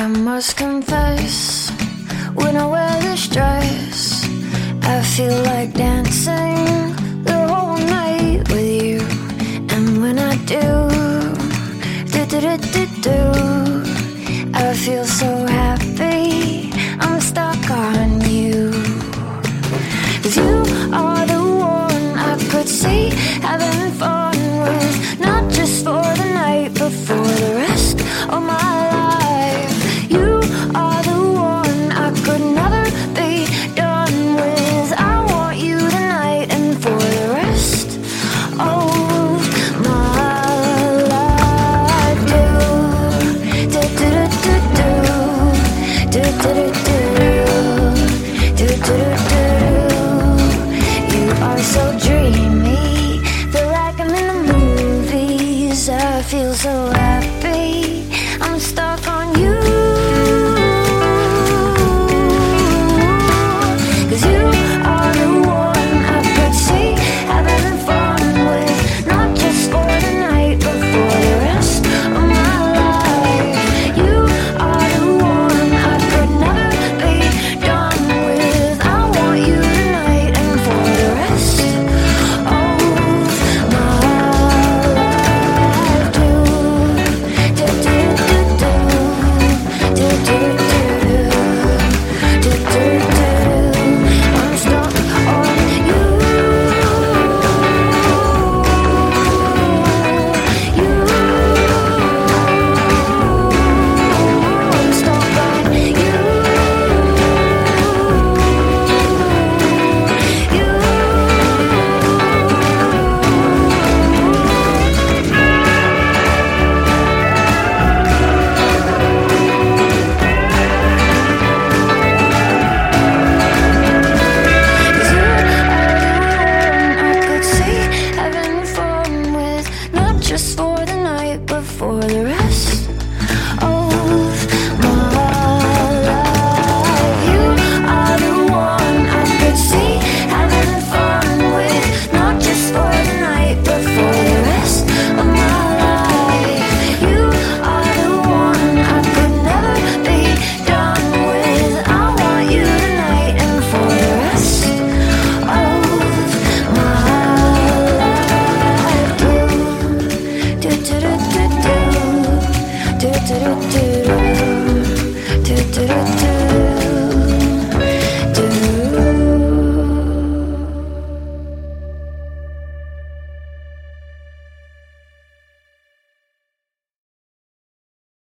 I must confess, when I wear this dress, I feel like dancing the whole night with you. And when I do, do do do do do, I feel so happy. I'm stuck on you. you are the one I could see having fun with, I feel so happy. I'm stuck. the rest.